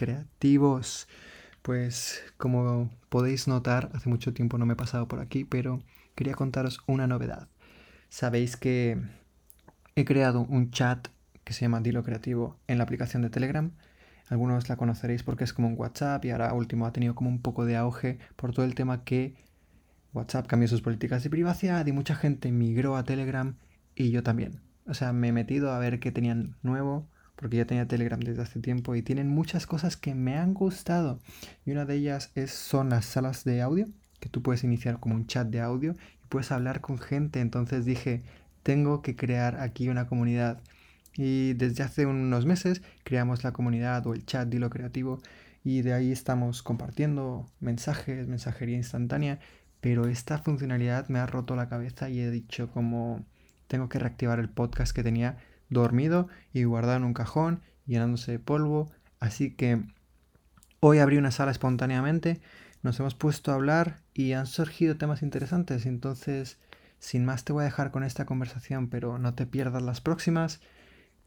creativos. Pues como podéis notar, hace mucho tiempo no me he pasado por aquí, pero quería contaros una novedad. Sabéis que he creado un chat que se llama Dilo Creativo en la aplicación de Telegram. Algunos la conoceréis porque es como un WhatsApp y ahora último ha tenido como un poco de auge por todo el tema que WhatsApp cambió sus políticas de privacidad y mucha gente migró a Telegram y yo también. O sea, me he metido a ver qué tenían nuevo porque ya tenía Telegram desde hace tiempo y tienen muchas cosas que me han gustado. Y una de ellas es, son las salas de audio, que tú puedes iniciar como un chat de audio y puedes hablar con gente. Entonces dije, tengo que crear aquí una comunidad. Y desde hace unos meses creamos la comunidad o el chat Dilo Creativo y de ahí estamos compartiendo mensajes, mensajería instantánea, pero esta funcionalidad me ha roto la cabeza y he dicho como tengo que reactivar el podcast que tenía dormido y guardado en un cajón, llenándose de polvo. Así que hoy abrí una sala espontáneamente, nos hemos puesto a hablar y han surgido temas interesantes. Entonces, sin más te voy a dejar con esta conversación, pero no te pierdas las próximas.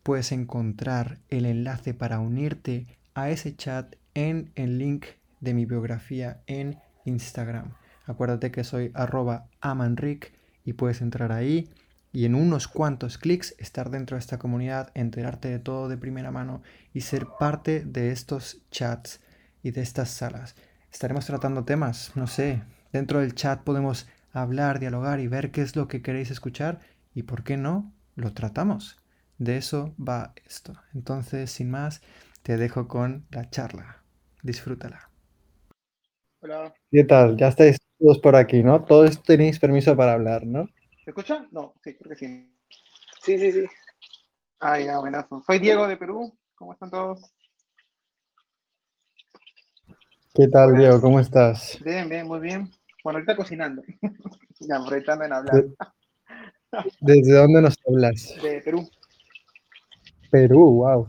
Puedes encontrar el enlace para unirte a ese chat en el link de mi biografía en Instagram. Acuérdate que soy arroba amanric y puedes entrar ahí y en unos cuantos clics estar dentro de esta comunidad, enterarte de todo de primera mano y ser parte de estos chats y de estas salas. Estaremos tratando temas, no sé, dentro del chat podemos hablar, dialogar y ver qué es lo que queréis escuchar y por qué no, lo tratamos. De eso va esto. Entonces, sin más, te dejo con la charla. Disfrútala. Hola. ¿Qué tal? Ya estáis todos por aquí, ¿no? Todos tenéis permiso para hablar, ¿no? ¿Se escucha? No, sí, creo que sí. Sí, sí, sí. Ah, ya, buenazo. Soy Diego de Perú. ¿Cómo están todos? ¿Qué tal, Diego? ¿Cómo estás? Bien, bien, muy bien. Bueno, ahorita cocinando. ya, aprovechando en hablar. ¿Desde dónde nos hablas? De Perú. Perú, wow.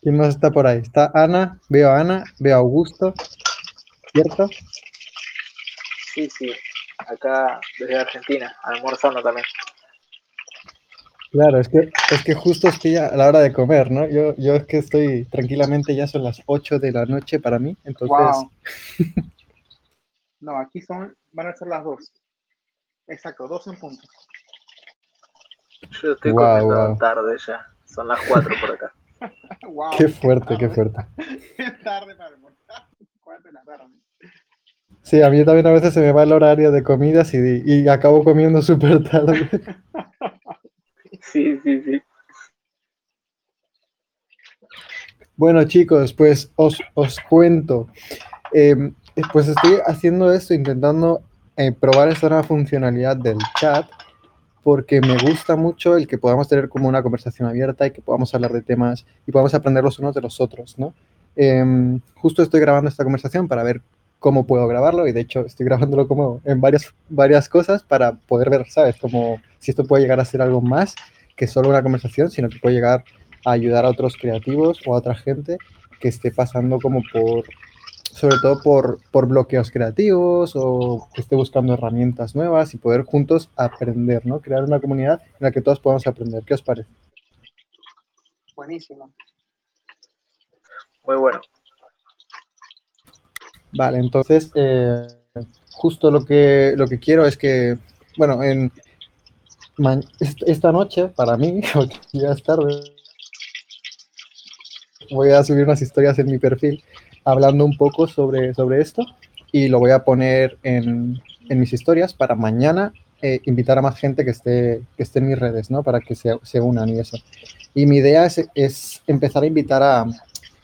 ¿Quién más está por ahí? Está Ana, veo a Ana, veo a Augusto, ¿cierto? Sí, sí, acá desde Argentina, almorzando también. Claro, es que, es que justo estoy a la hora de comer, ¿no? Yo, yo es que estoy tranquilamente, ya son las 8 de la noche para mí, entonces... no, aquí son, van a ser las 2. Exacto, 2 en punto. Yo estoy comiendo tarde ya, son las 4 por acá. Qué fuerte, qué fuerte. Qué tarde para almorzar, 4 de la tarde. Sí, a mí también a veces se me va el horario de comidas y, acabo comiendo súper tarde. Sí, sí, sí. Bueno, chicos, pues os, cuento. Em, pues estoy haciendo esto, intentando eh, probar esta nueva funcionalidad del chat, porque me gusta mucho el que podamos tener como una conversación abierta y que podamos hablar de temas y podamos aprender los unos de los otros, ¿no? Em, justo estoy grabando esta conversación para ver cómo puedo grabarlo y de hecho estoy grabándolo como en varias, varias cosas para poder ver, ¿sabes? Como si esto puede llegar a ser algo más que solo una conversación, sino que puede llegar a ayudar a otros creativos o a otra gente que esté pasando como por, sobre todo por, por bloqueos creativos o que esté buscando herramientas nuevas y poder juntos aprender, ¿no? Crear una comunidad en la que todos podamos aprender. ¿Qué os parece? Buenísimo. Muy bueno. Vale, entonces, eh, justo lo que, lo que quiero es que, bueno, en esta noche, para mí, porque ya es tarde, voy a subir unas historias en mi perfil hablando un poco sobre, sobre esto y lo voy a poner en, en mis historias para mañana eh, invitar a más gente que esté, que esté en mis redes, ¿no? Para que se, se unan y eso. Y mi idea es, es empezar a invitar a,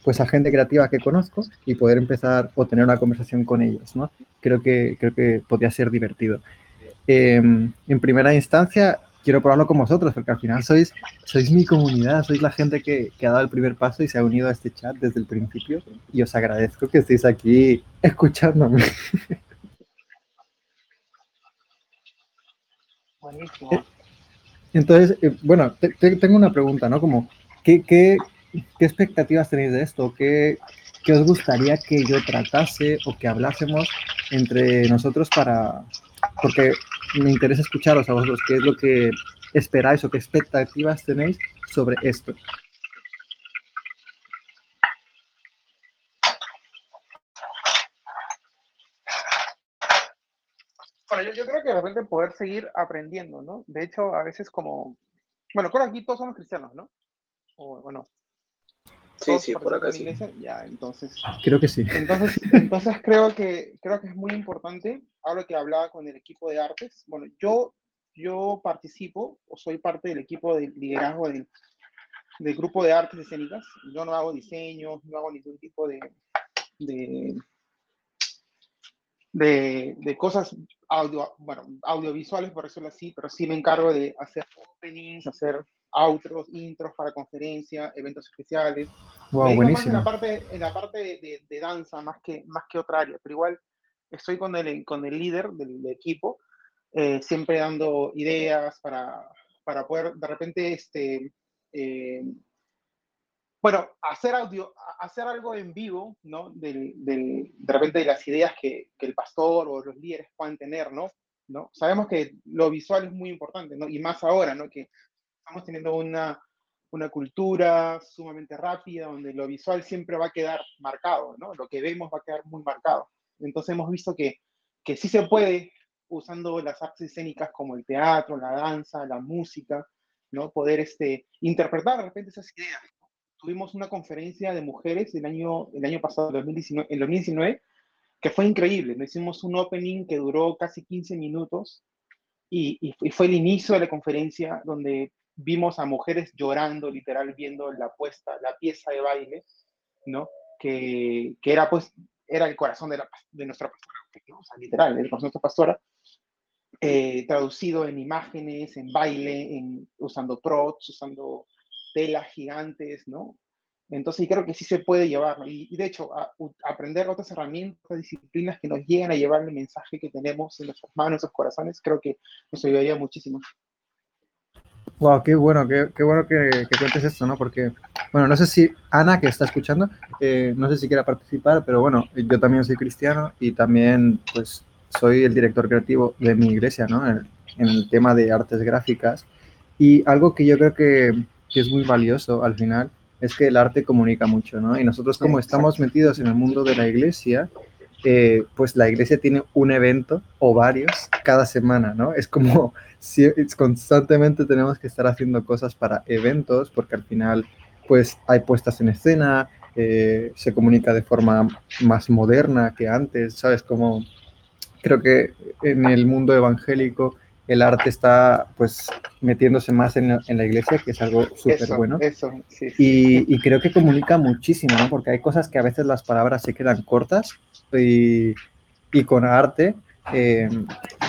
pues a gente creativa que conozco y poder empezar o tener una conversación con ellos, ¿no? Creo que, creo que podría ser divertido. Em, en primera instancia, quiero probarlo con vosotros, porque al final sois, sois mi comunidad, sois la gente que, que, ha dado el primer paso y se ha unido a este chat desde el principio y os agradezco que estéis aquí escuchándome. Buenísimo. Entonces, eh, bueno, tengo una pregunta, ¿no? Como, ¿qué, qué, ¿Qué expectativas tenéis de esto? ¿Qué, ¿Qué os gustaría que yo tratase o que hablásemos entre nosotros para... Porque me interesa escucharos a vosotros, qué es lo que esperáis o qué expectativas tenéis sobre esto. Bueno, yo, yo, creo que de repente poder seguir aprendiendo, ¿no? De hecho, a veces como, bueno, con aquí todos somos cristianos, ¿no? O, bueno, Sí, sí, por acá sí. Iglesia? Ya, entonces. Creo que sí. Entonces, entonces creo que creo que es muy importante. Ahora que hablaba con el equipo de artes, bueno, yo yo participo o soy parte del equipo de liderazgo del, del grupo de artes escénicas. Yo no hago diseños, no hago ningún tipo de, de, de, de cosas audio, bueno, audiovisuales, por decirlo así, pero sí me encargo de hacer openings, hacer outros, intros para conferencias, eventos especiales. Wow, buenísimo. en la parte, en la parte de, de, danza más que, más que otra área, pero igual estoy con el, con el líder del, del equipo, eh, siempre dando ideas para, para poder de repente este, eh, bueno, hacer audio, hacer algo en vivo, ¿no? Del, del, de repente de las ideas que, que, el pastor o los líderes puedan tener, ¿no? ¿no? Sabemos que lo visual es muy importante, ¿no? Y más ahora, ¿no? Que estamos teniendo una, una cultura sumamente rápida, donde lo visual siempre va a quedar marcado, ¿no? Lo que vemos va a quedar muy marcado. Entonces hemos visto que, que sí se puede, usando las artes escénicas como el teatro, la danza, la música, ¿no? Poder este, interpretar de repente esas ideas, tuvimos una conferencia de mujeres el año, el año pasado, el 2019, el 2019, que fue increíble. Hicimos un opening que duró casi 15 minutos y, y, fue el inicio de la conferencia donde vimos a mujeres llorando, literal, viendo la puesta, la pieza de baile, ¿no? Que, que era pues, era el corazón de, la, de nuestra pastora, ¿no? o sea, literal, el corazón de nuestra pastora, eh, traducido en imágenes, en baile, en, usando props, usando telas gigantes, ¿no? Entonces creo que sí se puede llevar, y, y de hecho, a, a aprender otras herramientas, disciplinas que nos lleguen a llevar el mensaje que tenemos en nuestras manos, en nuestros corazones, creo que nos ayudaría muchísimo. Wow, qué bueno, qué, qué bueno que, que, cuentes esto, ¿no? Porque, bueno, no sé si Ana, que está escuchando, eh, no sé si quiera participar, pero bueno, yo también soy cristiano y también, pues, soy el director creativo de mi iglesia, ¿no? En, en el tema de artes gráficas. Y algo que yo creo que, que es muy valioso al final, es que el arte comunica mucho, ¿no? Y nosotros como estamos metidos en el mundo de la iglesia, eh, pues la iglesia tiene un evento o varios cada semana, ¿no? Es como si es, constantemente tenemos que estar haciendo cosas para eventos, porque al final, pues hay puestas en escena, eh, se comunica de forma más moderna que antes, ¿sabes? Como creo que en el mundo evangélico el arte está pues metiéndose más en, en la iglesia, que es algo súper bueno. Eso, sí, sí. Y, y, creo que comunica muchísimo, ¿no? Porque hay cosas que a veces las palabras se quedan cortas y, y con arte, eh,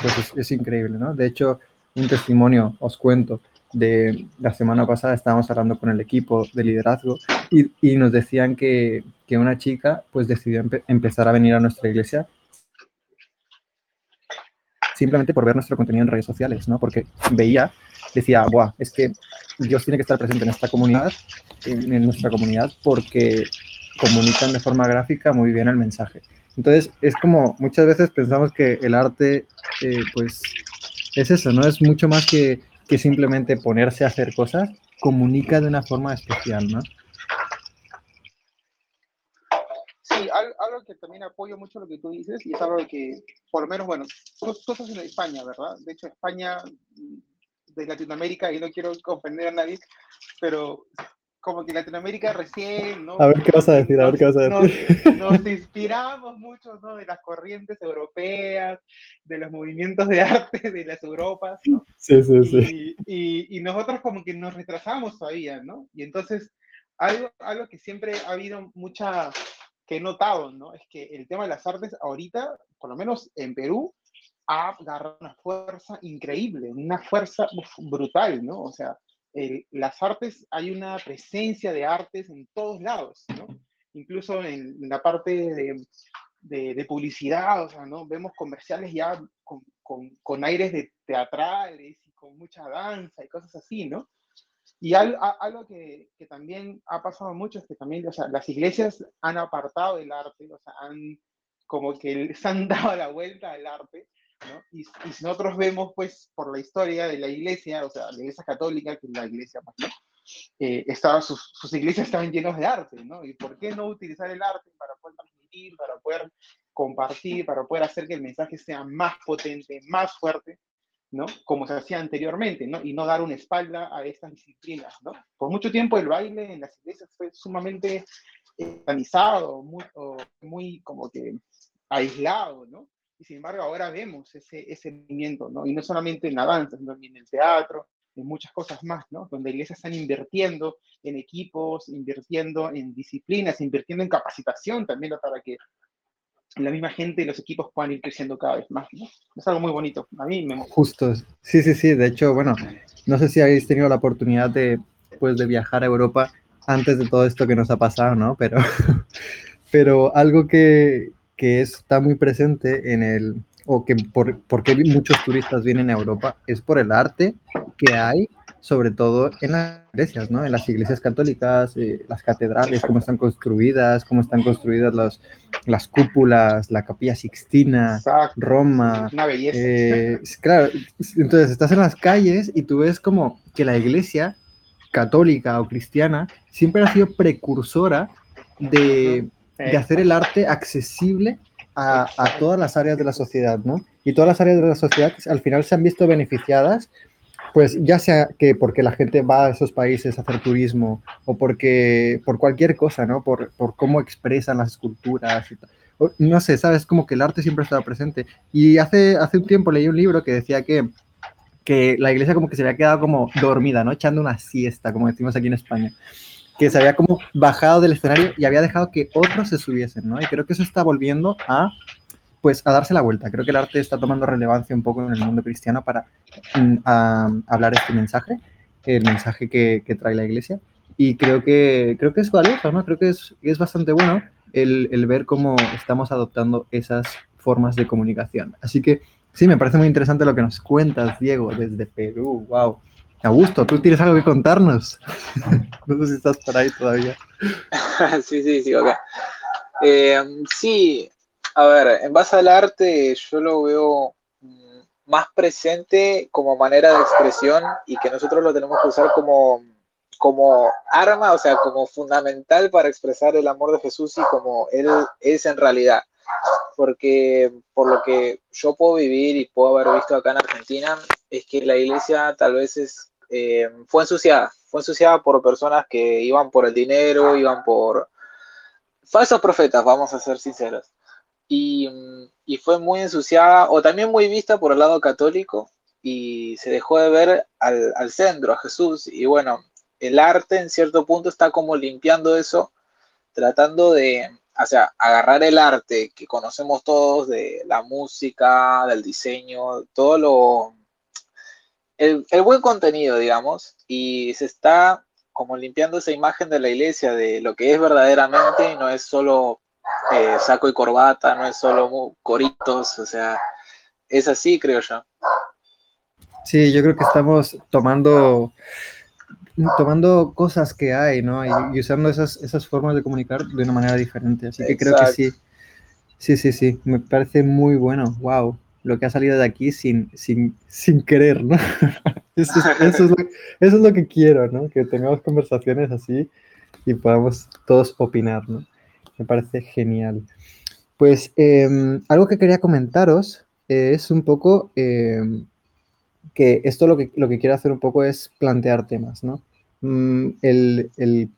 pues es, es, increíble, ¿no? De hecho, un testimonio, os cuento, de la semana pasada estábamos hablando con el equipo de liderazgo y, nos decían que, que, una chica pues decidió empe empezar a venir a nuestra iglesia simplemente por ver nuestro contenido en redes sociales, ¿no? Porque veía, decía, Buah, es que Dios tiene que estar presente en esta comunidad, en, en nuestra comunidad, porque comunican de forma gráfica muy bien el mensaje. Entonces, es como muchas veces pensamos que el arte, eh, pues, es eso, ¿no? Es mucho más que, que simplemente ponerse a hacer cosas, comunica de una forma especial, ¿no? Sí, algo que también apoyo mucho lo que tú dices y es algo que, por lo menos, bueno, tú, tú en España, ¿verdad? De hecho, España de Latinoamérica, y no quiero ofender a nadie, pero como que Latinoamérica recién, ¿no? A ver qué vas a decir, a ver qué vas a decir. Nos, nos inspiramos mucho, ¿no? De las corrientes europeas, de los movimientos de arte de las Europas, ¿no? Sí, sí, sí. Y, y, y nosotros como que nos retrasamos todavía, ¿no? Y entonces, algo, algo que siempre ha habido mucha, que he notado, ¿no? Es que el tema de las artes ahorita, por lo menos en Perú, ha agarrado una fuerza increíble, una fuerza brutal, ¿no? O sea, eh, las artes, hay una presencia de artes en todos lados, ¿no? Incluso en, en la parte de, de, de, publicidad, o sea, ¿no? Vemos comerciales ya con, con, con, aires de teatrales y con mucha danza y cosas así, ¿no? Y algo, algo que, que, también ha pasado mucho es que también, o sea, las iglesias han apartado el arte, o sea, han como que se han dado la vuelta al arte, ¿no? Y, si nosotros vemos, pues, por la historia de la iglesia, o sea, la iglesia católica, que es la iglesia, pues, ¿no? Eh, estaba, sus, iglesias estaban llenos de arte, ¿no? ¿Y por qué no utilizar el arte para poder transmitir, para poder compartir, para poder hacer que el mensaje sea más potente, más fuerte, ¿no? Como se hacía anteriormente, ¿no? Y no dar una espalda a estas disciplinas, ¿no? Por mucho tiempo el baile en las iglesias fue sumamente organizado, muy, muy como que aislado, ¿no? Y sin embargo ahora vemos ese, ese movimiento, ¿no? Y no solamente en la danza, sino también en el teatro, en muchas cosas más, ¿no? Donde iglesias están invirtiendo en equipos, invirtiendo en disciplinas, invirtiendo en capacitación también para que la misma gente y los equipos puedan ir creciendo cada vez más. ¿no? Es algo muy bonito. A mí me Justo. Sí, sí, sí. De hecho, bueno, no sé si habéis tenido la oportunidad de, pues, de viajar a Europa antes de todo esto que nos ha pasado, ¿no? Pero, pero algo que, que está muy presente en el, o que por, por qué muchos turistas vienen a Europa, es por el arte que hay, sobre todo en las iglesias, ¿no? En las iglesias católicas, eh, las catedrales, cómo están construidas, cómo están construidas los, las cúpulas, la capilla sixtina, Roma. Una belleza. Eh, claro, entonces estás en las calles y tú ves como que la iglesia católica o cristiana siempre ha sido precursora de, de hacer el arte accesible a, a, todas las áreas de la sociedad, ¿no? Y todas las áreas de la sociedad al final se han visto beneficiadas, pues ya sea que porque la gente va a esos países a hacer turismo o porque por cualquier cosa, ¿no? Por, por cómo expresan las esculturas y tal. No sé, ¿sabes? Como que el arte siempre ha estado presente. Y hace, hace un tiempo leí un libro que decía que, que la iglesia como que se había quedado como dormida, ¿no? Echando una siesta, como decimos aquí en España que se había como bajado del escenario y había dejado que otros se subiesen, ¿no? Y creo que eso está volviendo a, pues, a darse la vuelta. Creo que el arte está tomando relevancia un poco en el mundo cristiano para mm, hablar este mensaje, el mensaje que, que, trae la iglesia. Y creo que, creo que es valioso, ¿no? Creo que es, es bastante bueno el, el ver cómo estamos adoptando esas formas de comunicación. Así que sí, me parece muy interesante lo que nos cuentas, Diego, desde Perú. ¡Wow! Augusto, ¿tú tienes algo que contarnos? no sé si estás por ahí todavía. sí, sí, sí, ok. Eh, sí, a ver, en base al arte yo lo veo mm, más presente como manera de expresión y que nosotros lo tenemos que usar como, como arma, o sea, como fundamental para expresar el amor de Jesús y como Él es en realidad. Porque por lo que yo puedo vivir y puedo haber visto acá en Argentina, es que la iglesia tal vez es eh, fue ensuciada. Fue ensuciada por personas que iban por el dinero, iban por falsos profetas, vamos a ser sinceros. Y, y, fue muy ensuciada o también muy vista por el lado católico y se dejó de ver al, al centro, a Jesús. Y bueno, el arte en cierto punto está como limpiando eso, tratando de, o sea, agarrar el arte que conocemos todos de la música, del diseño, todo lo, el, buen contenido, digamos, y se está como limpiando esa imagen de la iglesia, de lo que es verdaderamente, y no es solo eh, saco y corbata, no es solo coritos, o sea, es así, creo yo. Sí, yo creo que estamos tomando, tomando cosas que hay, ¿no? Y, usando esas, esas formas de comunicar de una manera diferente. Así que creo que sí. Sí, sí, sí. Me parece muy bueno. Wow lo que ha salido de aquí sin, sin, sin querer, ¿no? Eso es, eso, es lo, que quiero, ¿no? Que tengamos conversaciones así y podamos todos opinar, ¿no? Me parece genial. Pues em, algo que quería comentaros es un poco em, que esto lo que, lo que quiero hacer un poco es plantear temas, ¿no? Mm, el, el,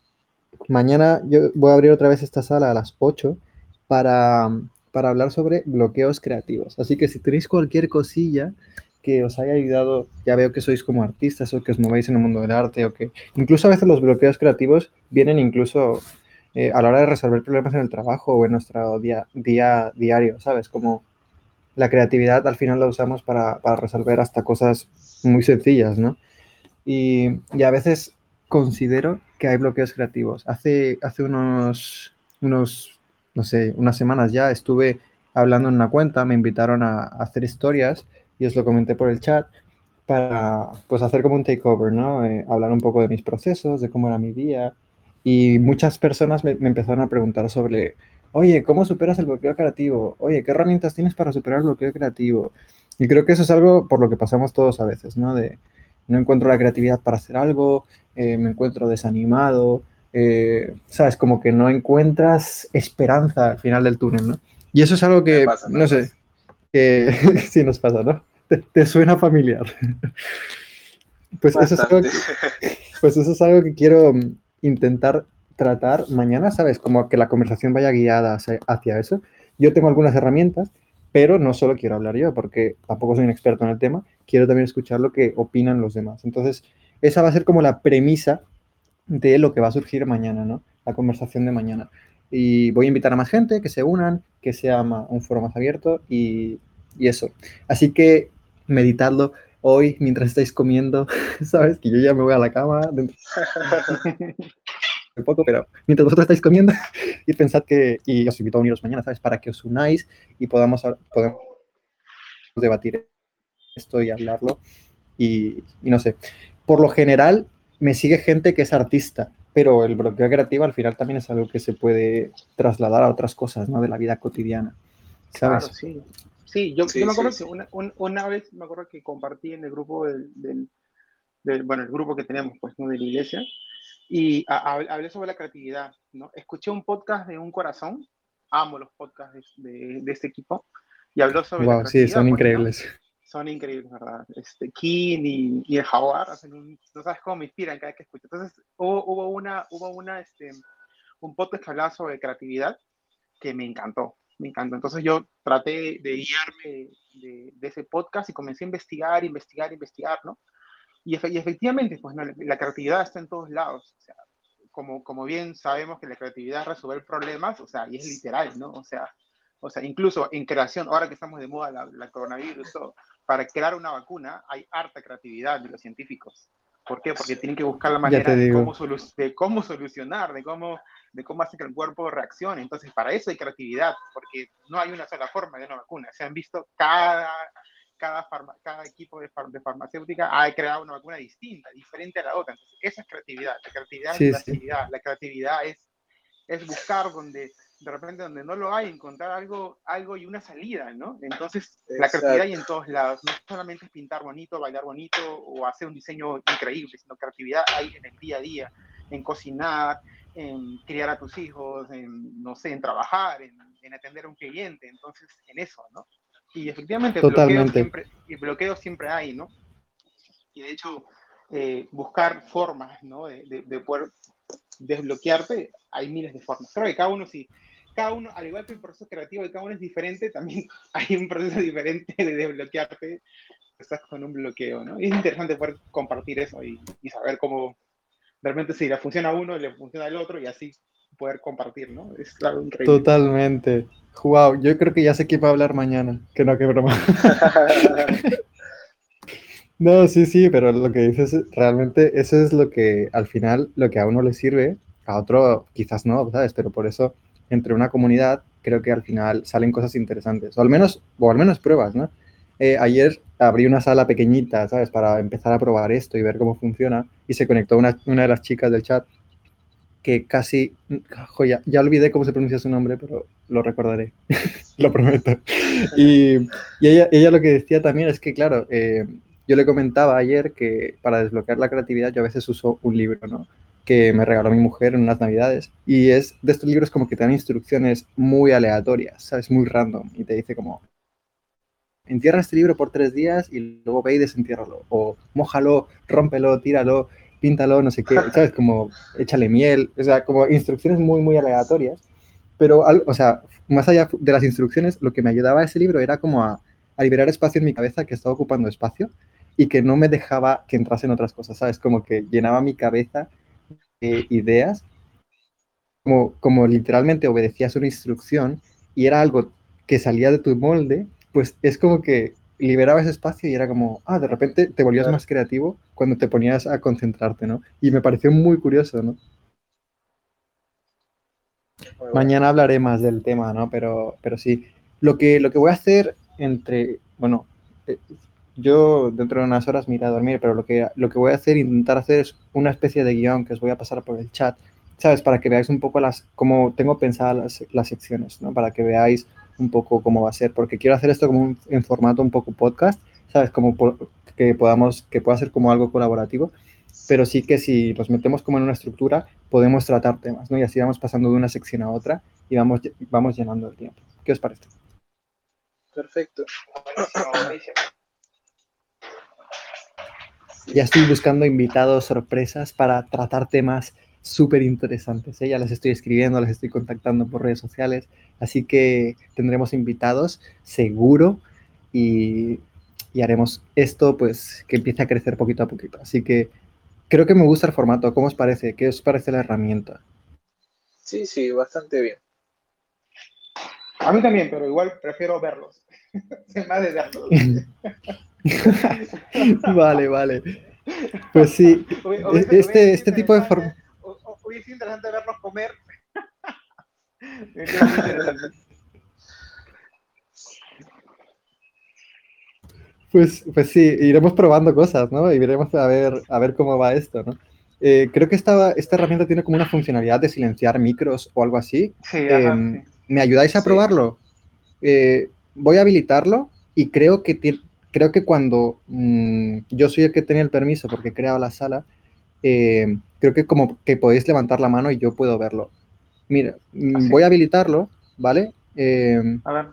mañana yo voy a abrir otra vez esta sala a las 8 para, para hablar sobre bloqueos creativos. Así que si tenéis cualquier cosilla que os haya ayudado, ya veo que sois como artistas o que os movéis en el mundo del arte o que incluso a veces los bloqueos creativos vienen incluso eh, a la hora de resolver problemas en el trabajo o en nuestro día, día diario, ¿sabes? Como la creatividad al final la usamos para, para resolver hasta cosas muy sencillas, ¿no? Y, y, a veces considero que hay bloqueos creativos. Hace, hace unos, unos no sé, unas semanas ya estuve hablando en una cuenta, me invitaron a, hacer historias y os lo comenté por el chat para pues hacer como un takeover, ¿no? Eh, hablar un poco de mis procesos, de cómo era mi día y muchas personas me, empezaron a preguntar sobre, oye, ¿cómo superas el bloqueo creativo? Oye, ¿qué herramientas tienes para superar el bloqueo creativo? Y creo que eso es algo por lo que pasamos todos a veces, ¿no? De no encuentro la creatividad para hacer algo, eh, me encuentro desanimado, eh, ¿sabes? Como que no encuentras esperanza al final del túnel, ¿no? Y eso es algo que, pasa, no sé, que sí nos pasa, ¿no? Te, te suena familiar. Pues eso, es algo, Bastante. pues eso es algo que quiero mm, intentar tratar mañana, ¿sabes? Como que la conversación vaya guiada hacia eso. Yo tengo algunas herramientas, pero no solo quiero hablar yo, porque tampoco soy un experto en el tema, quiero también escuchar lo que opinan los demás. Entonces, esa va a ser como la premisa de lo que va a surgir mañana, ¿no? La conversación de mañana. Y voy a invitar a más gente que se unan, que sea un foro más abierto y, y eso. Así que meditadlo hoy mientras estáis comiendo, ¿sabes? Que yo ya me voy a la cama dentro de poco, pero mientras vosotros estáis comiendo y pensad que, y os invito a uniros mañana, ¿sabes? Para que os unáis y podamos, podemos debatir esto y hablarlo. Y, y no sé, por lo general me sigue gente que es artista, pero el bloqueo creativo al final también es algo que se puede trasladar a otras cosas, ¿no? De la vida cotidiana, ¿sabes? Claro, sí. Sí, yo, Sí, yo me acuerdo sí. que una, un- una vez me acuerdo que compartí en el grupo del, del- del- bueno, el grupo que tenemos, pues, ¿no? de la iglesia, y a- hablé sobre la creatividad, ¿no? Escuché un podcast de Un Corazón, amo los podcasts de, de- de este equipo, y habló sobre la Wow, sí, son pues, ¿no? Son increíbles, ¿verdad? Este, King y, y el Jaguar hacen un, no sabes cómo me inspiran cada vez que escucho. Entonces, hubo, hubo una, hubo una, este, un podcast que hablaba sobre creatividad que me encantó, me encantó. Entonces yo traté de guiarme de, de ese podcast y comencé a investigar, investigar, investigar, ¿no? Y, efe- y efectivamente, pues no, la creatividad está en todos lados. O sea, como, como bien sabemos que la creatividad es resolver problemas, o sea, y es literal, ¿no? O sea, o sea, incluso en creación, ahora que estamos de moda la, la coronavirus, todo, para crear una vacuna hay harta creatividad de los científicos. ¿Por qué? Porque tienen que buscar la manera de cómo, de cómo solucionar, de cómo, de cómo hacer que el cuerpo reaccione. Entonces, para eso hay creatividad, porque no hay una sola forma de una vacuna. Se han visto cada, cada, farma- cada equipo de, far- de farmacéutica ha creado una vacuna distinta, diferente a la otra. Entonces, esa es creatividad. La creatividad Sí, es sí. creatividad. La creatividad es, es buscar donde de repente donde no lo hay, encontrar algo, algo y una salida, ¿no? Entonces, la Exacto. creatividad hay en todos lados. No solamente es pintar bonito, bailar bonito o hacer un diseño increíble, sino creatividad hay en el día a día, en cocinar, en criar a tus hijos, en, no sé, en trabajar, en, en atender a un cliente. Entonces, en eso, ¿no? Y efectivamente, bloqueo Totalmente. siempre, y bloqueo siempre hay, ¿no? Y de hecho, eh, buscar formas, ¿no? De, de, de poder desbloquearte, hay miles de formas. Creo que cada uno, sí, cada uno, al igual que el proceso creativo de cada uno es diferente, también hay un proceso diferente de desbloquearte, estás con un bloqueo, ¿no? Y es interesante poder compartir eso y, y saber cómo, de repente si le funciona a uno, le funciona al otro y así poder compartir, ¿no? Es algo increíble. Totalmente. Wow, yo creo que ya sé quién va a hablar mañana. Que no, que broma. No, sí, sí, pero lo que dices, realmente eso es lo que al final, lo que a uno le sirve, a otro quizás no, ¿sabes? Pero por eso, entre una comunidad, creo que al final salen cosas interesantes, o al menos, o al menos pruebas, ¿no? Eh, ayer abrí una sala pequeñita, ¿sabes? Para empezar a probar esto y ver cómo funciona, y se conectó una, una de las chicas del chat que casi, joya, ya olvidé cómo se pronuncia su nombre, pero lo recordaré, lo prometo. Y, y ella, ella lo que decía también es que, claro, eh, yo le comentaba ayer que para desbloquear la creatividad yo a veces uso un libro, ¿no? Que me regaló mi mujer en unas navidades. Y es de estos libros como que te dan instrucciones muy aleatorias, ¿sabes? Muy random. Y te dice como, entierra este libro por tres días y luego ve y desentiérralo. O mójalo, rómpelo, tíralo, píntalo, no sé qué, ¿sabes? Como échale miel. O sea, como instrucciones muy, muy aleatorias. Pero, o sea, más allá de las instrucciones, lo que me ayudaba a ese libro era como a, a liberar espacio en mi cabeza que estaba ocupando espacio y que no me dejaba que entrasen otras cosas, ¿sabes? Como que llenaba mi cabeza de ideas, como, como literalmente obedecías una instrucción y era algo que salía de tu molde, pues es como que liberaba ese espacio y era como, ah, de repente te volvías Claro. más creativo cuando te ponías a concentrarte, ¿no? Y me pareció muy curioso, ¿no? Bueno. Mañana hablaré más del tema, ¿no? Pero, pero sí, lo que, lo que voy a hacer entre, bueno, eh, yo dentro de unas horas me iré a dormir, pero lo que, lo que voy a hacer, intentar hacer es una especie de guion que os voy a pasar por el chat, ¿sabes? Para que veáis un poco las, cómo tengo pensadas las, las secciones, ¿no? Para que veáis un poco cómo va a ser, porque quiero hacer esto como un- en formato un poco podcast, ¿sabes? Como por- que podamos, que pueda ser como algo colaborativo, pero sí que si nos metemos como en una estructura, podemos tratar temas, ¿no? Y así vamos pasando de una sección a otra y vamos, vamos llenando el tiempo. ¿Qué os parece? Perfecto. Ya estoy buscando invitados sorpresas para tratar temas súper interesantes. ¿eh? Ya les estoy escribiendo, les estoy contactando por redes sociales, así que tendremos invitados seguro y, y haremos esto pues que empiece a crecer poquito a poquito. Así que creo que me gusta el formato. ¿Cómo os parece? ¿Qué os parece la herramienta? Sí, sí, bastante bien. A mí también, pero igual prefiero verlos. más de verlos. vale, vale. Pues sí, este, este tipo de formato hubiese interesante verlos comer. pues, pues sí, iremos probando cosas, ¿no? Y veremos a ver, a ver cómo va esto, ¿no? Eh, creo que esta, esta herramienta tiene como una funcionalidad de silenciar micros o algo así. Sí, em, ¿Me ayudáis a probarlo? Eh, voy a habilitarlo y creo que, creo que cuando mm, yo soy el que tenía el permiso porque he creado la sala, eh, creo que como que podéis levantar la mano y yo puedo verlo. Mira, mm, voy a habilitarlo, ¿vale? Eh, a ver.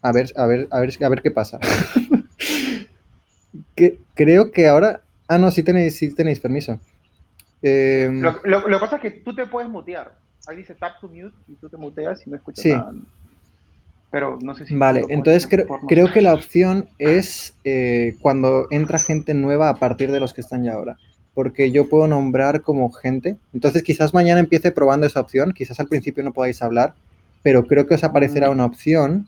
A ver, a ver, a ver, a ver qué pasa. que, creo que ahora... Ah, no, sí tenéis, sí tenéis permiso. Eh, lo, que pasa es que tú te puedes mutear. Ahí dice tap to mute y tú te muteas y no escuchas nada. Pero no sé si... Vale, entonces creo, creo que la opción es cuando entra gente nueva a partir de los que están ya ahora porque yo puedo nombrar como gente. Entonces quizás mañana empiece probando esa opción, quizás al principio no podáis hablar, pero creo que os aparecerá mm. una opción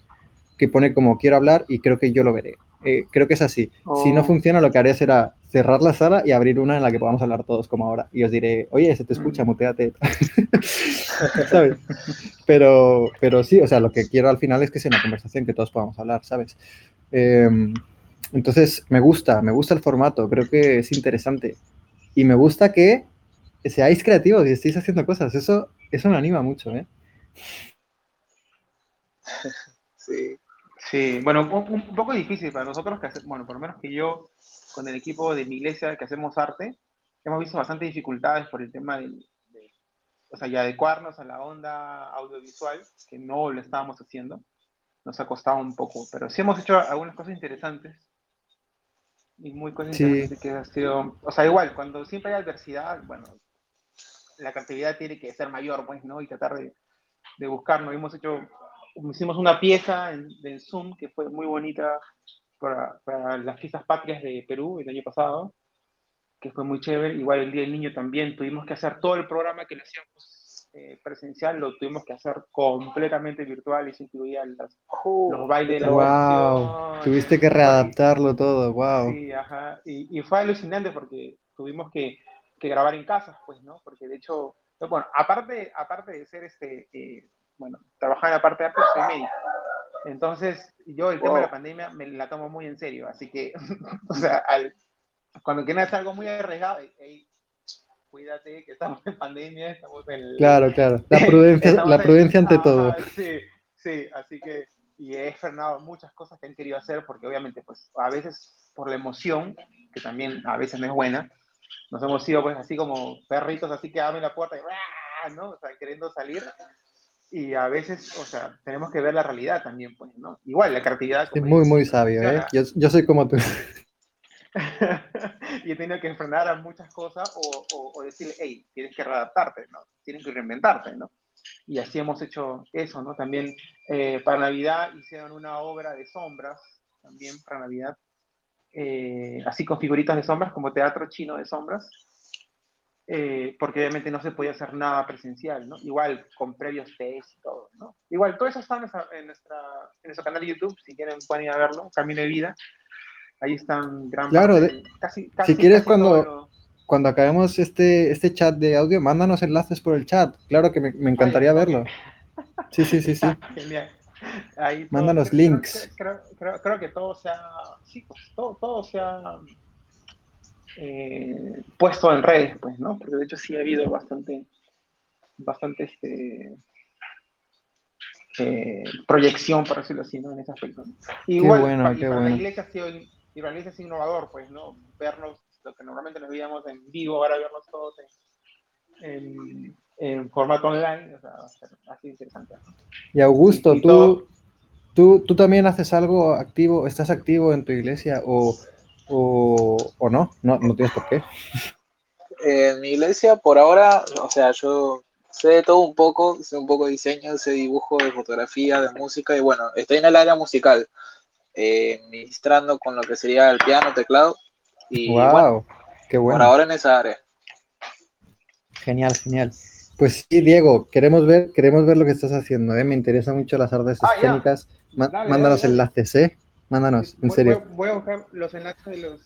que pone como quiero hablar y creo que yo lo veré. Eh, creo que es así. Si no oh. funciona, lo que haré será cerrar la sala y abrir una en la que podamos hablar todos como ahora. Y os diré, oye, se te escucha, mm. muteate. ¿Sabes? Pero, pero sí, o sea, lo que quiero al final es que sea una conversación que todos podamos hablar, ¿sabes? Em, entonces, me gusta, me gusta el formato, creo que es interesante. Y me gusta que seáis creativos y estéis haciendo cosas. Eso, eso me anima mucho, ¿eh? Sí. Sí, bueno, un, poco difícil para nosotros que hacemos, bueno, por lo menos que yo, con el equipo de mi iglesia que hacemos arte, hemos visto bastantes dificultades por el tema de, o sea, y adecuarnos a la onda audiovisual, que no lo estábamos haciendo. Nos ha costado un poco, pero sí hemos hecho algunas cosas interesantes y muy cosas que ha sido, o sea, igual, cuando siempre hay adversidad, bueno, la creatividad tiene que ser mayor, pues, ¿no? Y tratar de, de buscarnos. Hemos hecho, hicimos una pieza en, de Zoom que fue muy bonita para, para, las fiestas patrias de Perú el año pasado, que fue muy chévere. Igual el Día del Niño también, tuvimos que hacer todo el programa que le hacíamos eh, presencial lo tuvimos que hacer completamente virtual y se incluían los bailes de la wow. Tuviste que readaptarlo todo, wow. Sí, ajá. Y, y fue alucinante porque tuvimos que, que, grabar en casa, pues, ¿no? Porque de hecho, bueno, aparte, aparte de ser este, eh, bueno, trabajar en la parte de arte, soy médico. Entonces, yo el tema de la pandemia me la tomo muy en serio, así que, o sea, al, cuando quieres algo muy arriesgado, cuídate, que estamos en pandemia, estamos en... Claro, claro, la prudencia, la prudencia ante todo. Sí, sí, así que, y he frenado muchas cosas que han querido hacer, porque obviamente, pues, a veces por la emoción, que también a veces no es buena, nos hemos ido, pues, así como perritos, así que abren la puerta y, ¿no? O sea, queriendo salir, y a veces, o sea, tenemos que ver la realidad también, pues, ¿no? Igual, la creatividad... Es muy, muy sabio, ¿eh? Yo, yo soy como tú. y he tenido que enfrentar a muchas cosas o, o, decirle, hey, tienes que readaptarte, ¿no? Tienes que reinventarte, ¿no? Y así hemos hecho eso, ¿no? También eh, para Navidad hicieron una obra de sombras, también para Navidad, eh, así con figuritas de sombras, como teatro chino de sombras, eh, porque obviamente no se podía hacer nada presencial, ¿no? Igual con previos test y todo, ¿no? Igual, todo eso está en, nuestra, en, nuestra, en nuestro canal de YouTube, si quieren pueden ir a verlo, Camino de Vida, Ahí están gran Claro, casi, casi, si quieres cuando, cuando acabemos este, este chat de audio, mándanos enlaces por el chat. Claro que me, me encantaría verlo. Sí, sí, sí, sí. Genial. Mándanos links. Creo, creo, creo, que todo se ha, sí, pues, todo, todo se ha eh, puesto en redes, pues, ¿no? Porque de hecho sí ha habido bastante, bastante este, eh, proyección, por decirlo así, ¿no? En esas personas. Igual, qué bueno, qué bueno. la iglesia ha sido y realmente es innovador, pues, ¿no? Vernos, lo que normalmente nos veíamos en vivo, ahora vernos todos en, en formato online, o sea, va a ser así interesante. Y Augusto, Y- y tú, todo- tú, tú también haces algo activo, estás activo en tu iglesia o, o, o no? no, no tienes por qué. En mi iglesia, por ahora, o sea, yo sé de todo un poco, sé un poco de diseño, sé dibujo, de fotografía, de música, y bueno, estoy en el área musical, eh, ministrando con lo que sería el piano, teclado, y wow, bueno, qué por bueno. ahora en esa área. Genial, genial. Pues sí, Diego, queremos ver, queremos ver lo que estás haciendo, ¿eh? Me interesan mucho las artes Ah, escénicas. Ma- Dale, mándanos dale, dale. enlaces, ¿eh? Mándanos, en Voy- serio. Voy, voy a buscar los enlaces de los,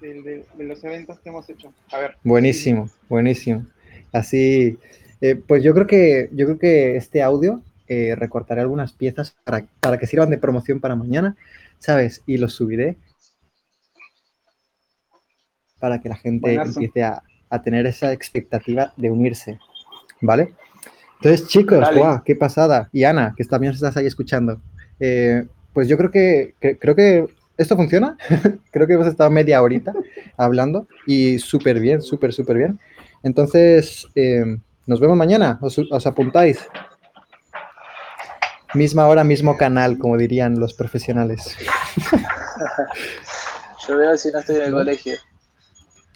de, de- de los eventos que hemos hecho. A ver. Buenísimo, buenísimo. Así, eh, pues yo creo que yo creo que este audio eh, recortaré algunas piezas para, para que sirvan de promoción para mañana, ¿sabes? Y los subiré para que la gente Buenazo. empiece a, a tener esa expectativa de unirse, ¿vale? Entonces, chicos, guau, qué pasada. Y Ana, que también estás ahí escuchando. Eh, pues yo creo que, que- creo que esto funciona. creo que hemos estado media horita hablando y súper bien, súper, súper bien. Entonces, eh, nos vemos mañana. ¿Os, os apuntáis? Misma hora, mismo canal, como dirían los profesionales. Yo veo si no estoy en el ¿No? colegio.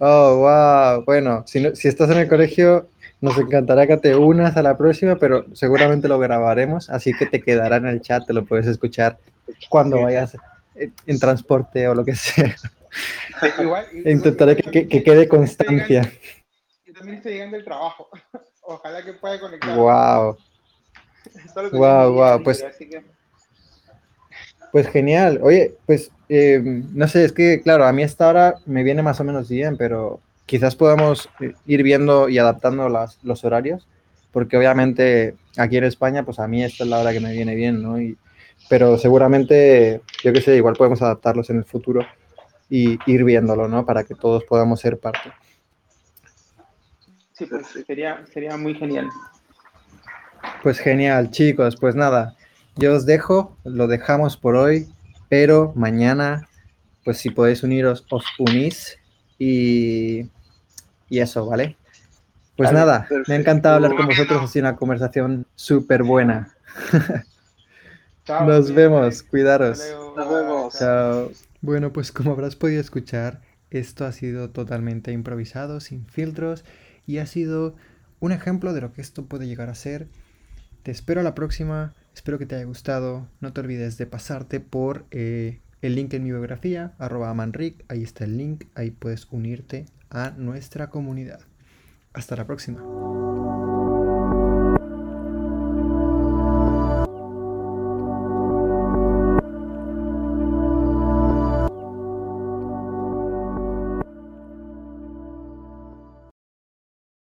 Oh, wow. Bueno, si, no- si estás en el colegio, nos encantará que te unas a la próxima, pero seguramente lo grabaremos, así que te quedará en el chat, te lo puedes escuchar cuando vayas en, transporte o lo que sea. Igual, Intentaré que, que- que quede constancia. Y también está llegando el trabajo. Ojalá que pueda conectar. Wow. Guau, libre, pues- que- Pues genial. Oye, pues eh, no sé, es que claro, a mí esta hora me viene más o menos bien, pero quizás podamos eh, ir viendo y adaptando las, los horarios, porque obviamente aquí en España, pues a mí esta es la hora que me viene bien, ¿no? Y, pero seguramente, yo qué sé, igual podemos adaptarlos en el futuro y ir viéndolo, ¿no? Para que todos podamos ser parte. Sí, pues sería, sería muy genial. Pues genial, chicos, pues nada, yo os dejo, lo dejamos por hoy, pero mañana, pues si podéis uniros, os unís y, y eso, ¿vale? Pues Vale, nada, me ha encantado hablar con vosotros, ha sido una conversación súper buena. Chao, Nos vemos, cuidaros. Nos vemos. Chao. Bueno, pues como habrás podido escuchar, esto ha sido totalmente improvisado, sin filtros, y ha sido un ejemplo de lo que esto puede llegar a ser. Te espero a la próxima, espero que te haya gustado. No te olvides de pasarte por eh, el link en mi biografía, arroba amanric, ahí está el link, ahí puedes unirte a nuestra comunidad. Hasta la próxima.